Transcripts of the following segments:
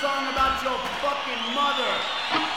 song about your fucking mother.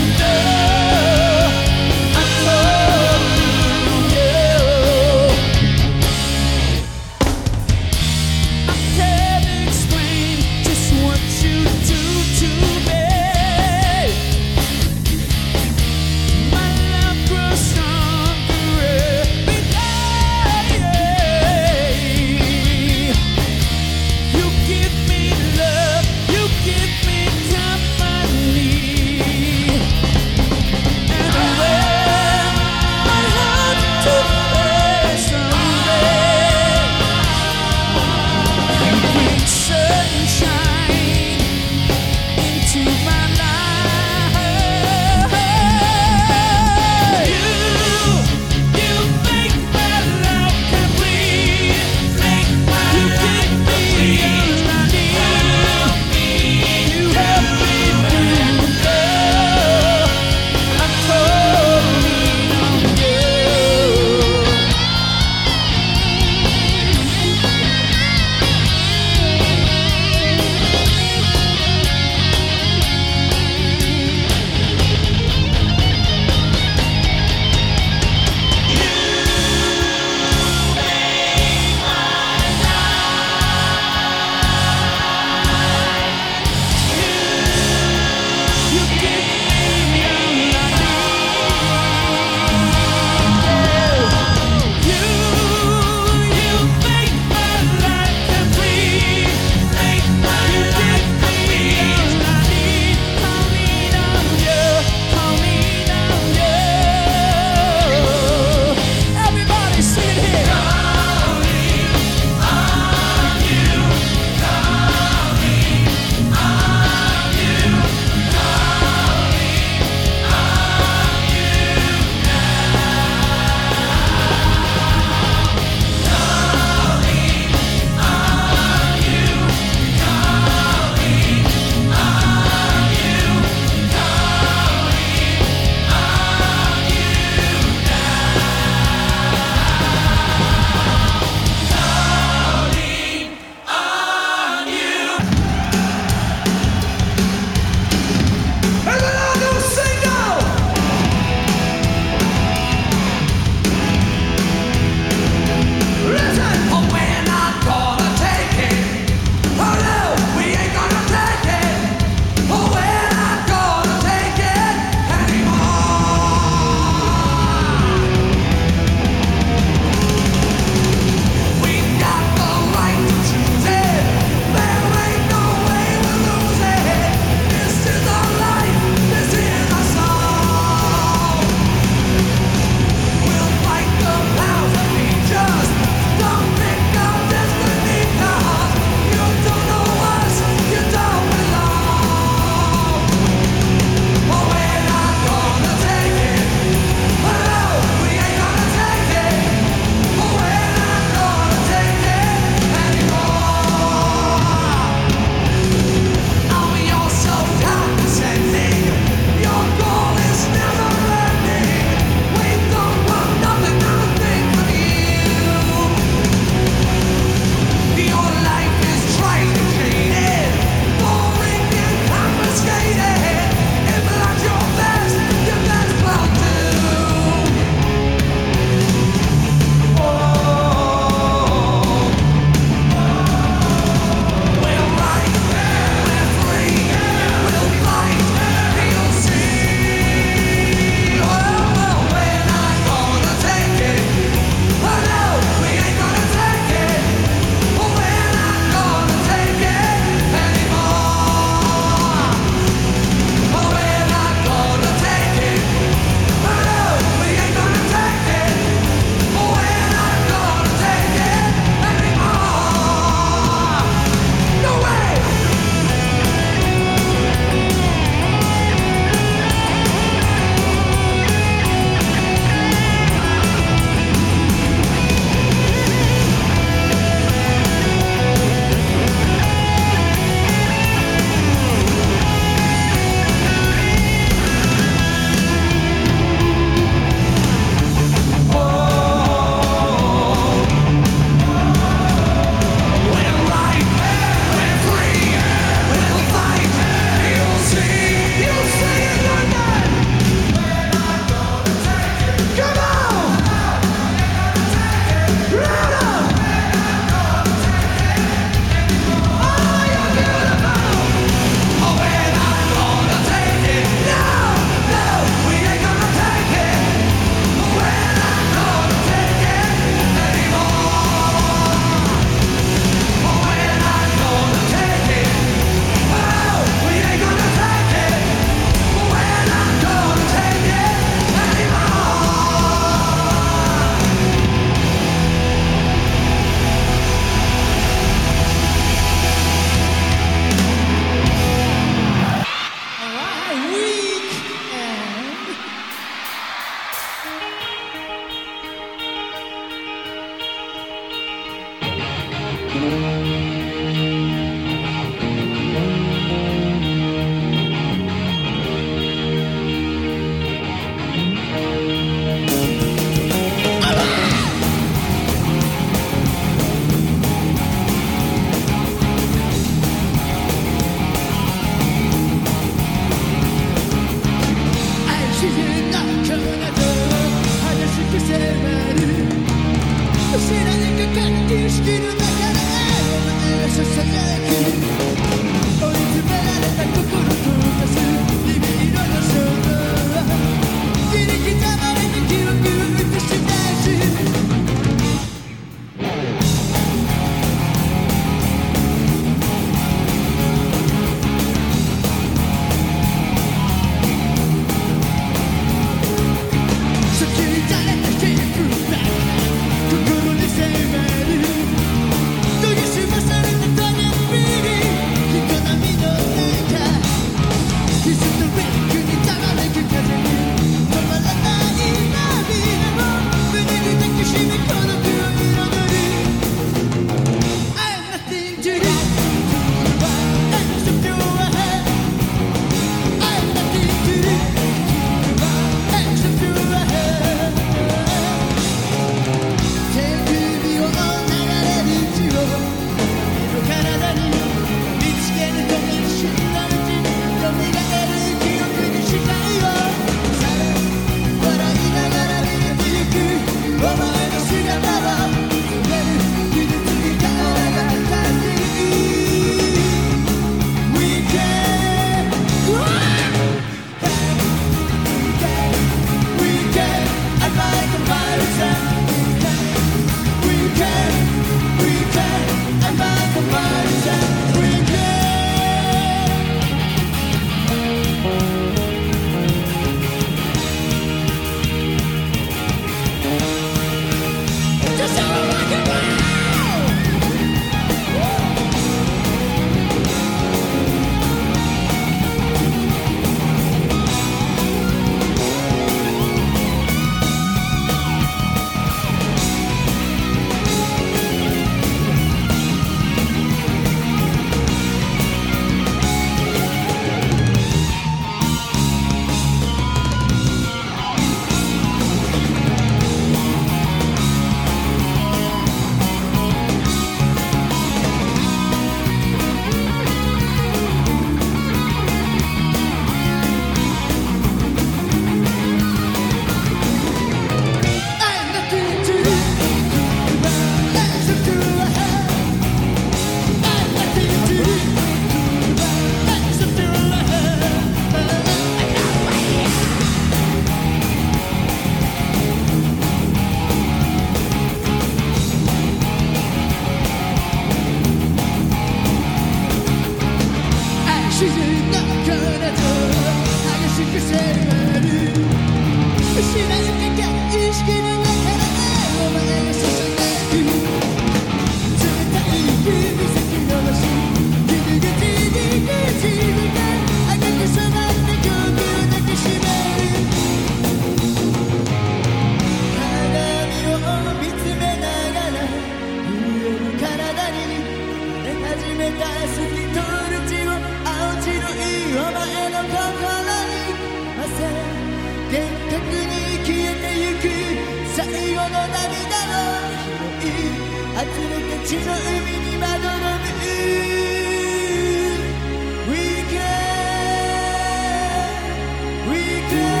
We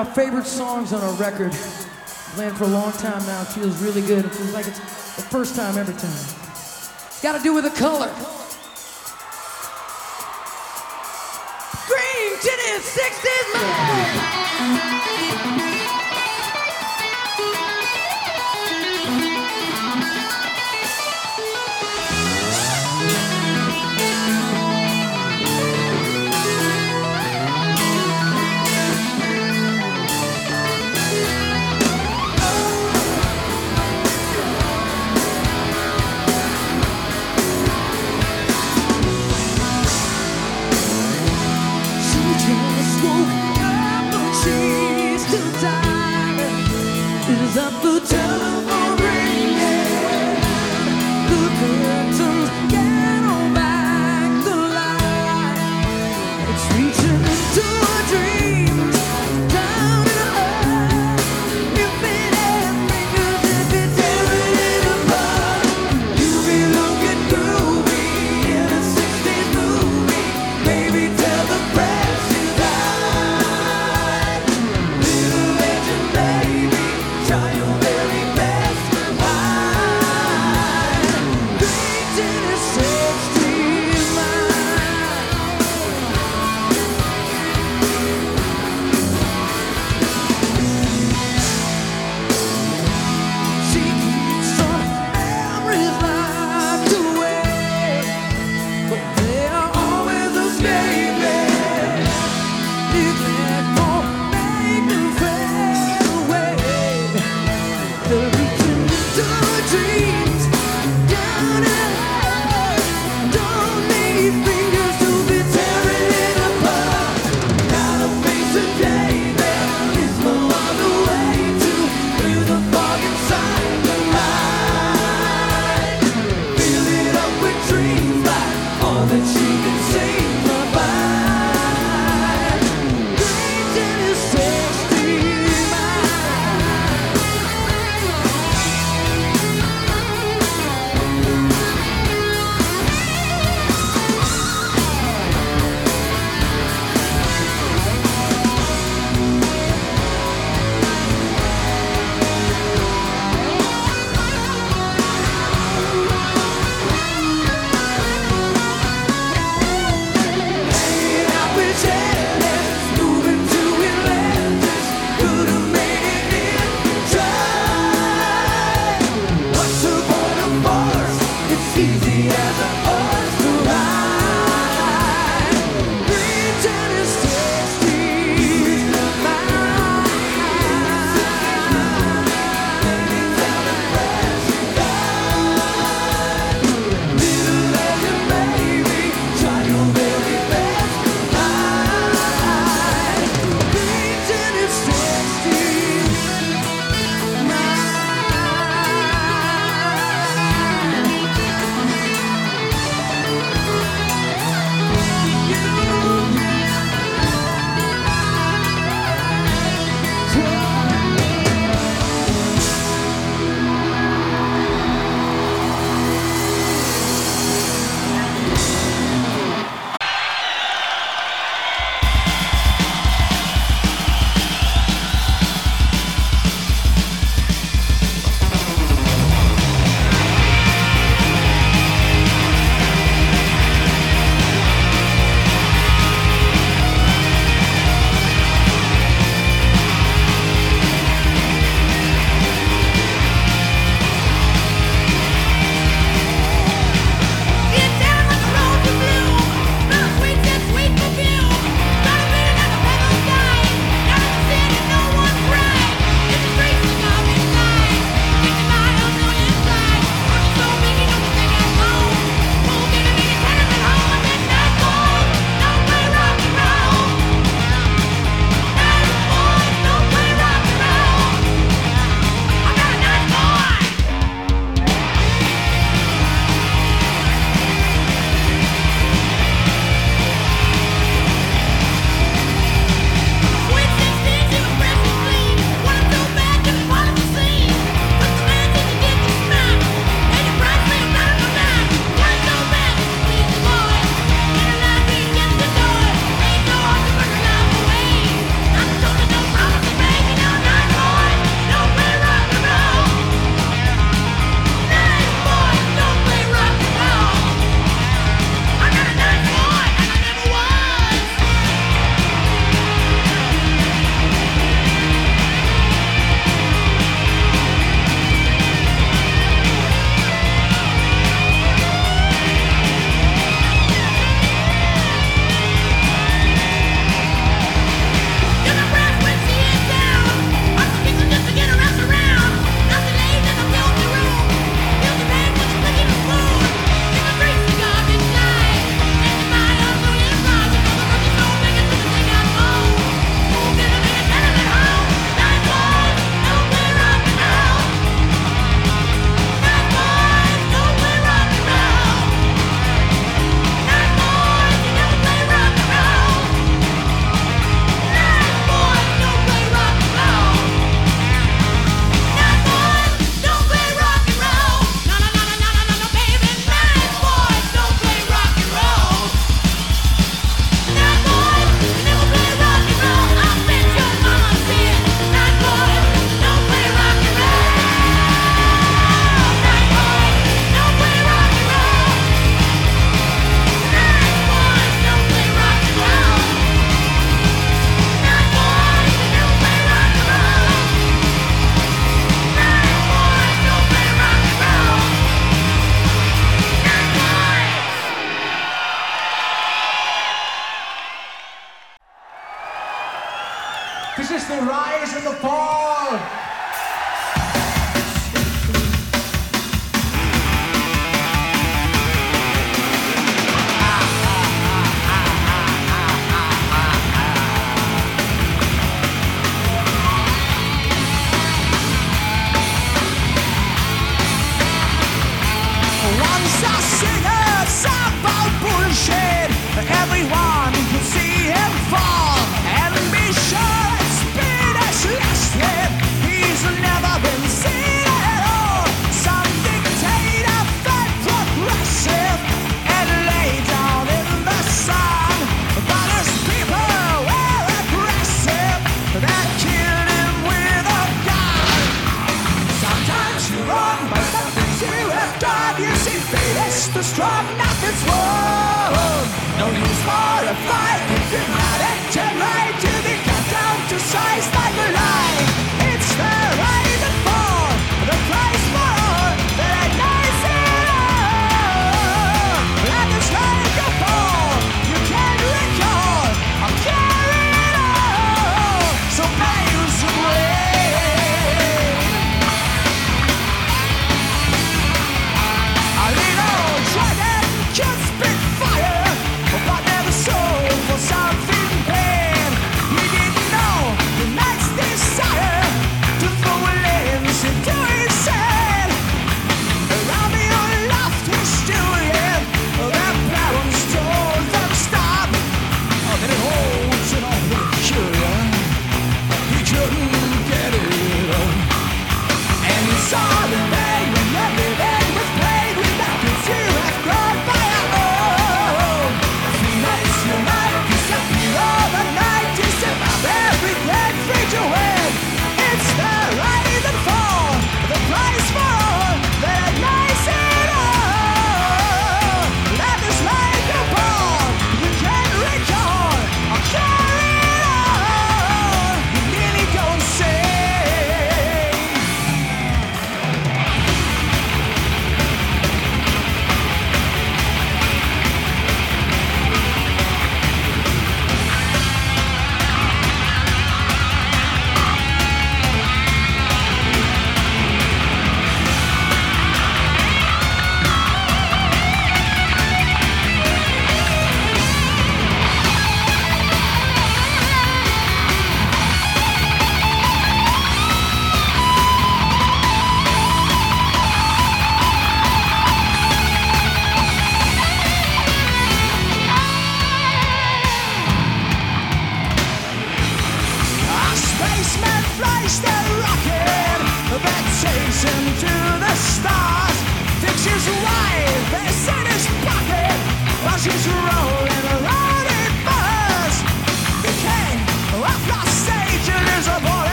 our favorite songs on our record. Playing for a long time now. It feels really good. It feels like it's the first time every time. It's got to do with the color. Green-Tinted, 60s Mind.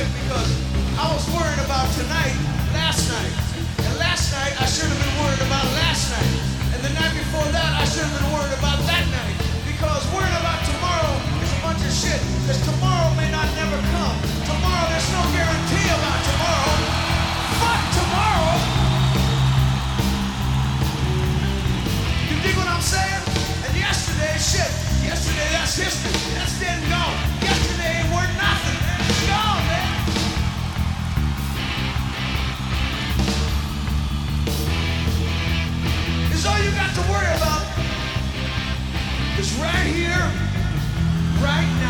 quick because I was worried about tonight last night. And last night I should have been worried about last night. And the night before that I should have been worried about that night. Because worrying about tomorrow is a bunch of shit. Because tomorrow may not never come. Tomorrow there's no guarantee about tomorrow. Fuck tomorrow. You dig what I'm saying? And yesterday, shit. Yesterday that's history. That's dead and gone. to worry about. Because right here, right now,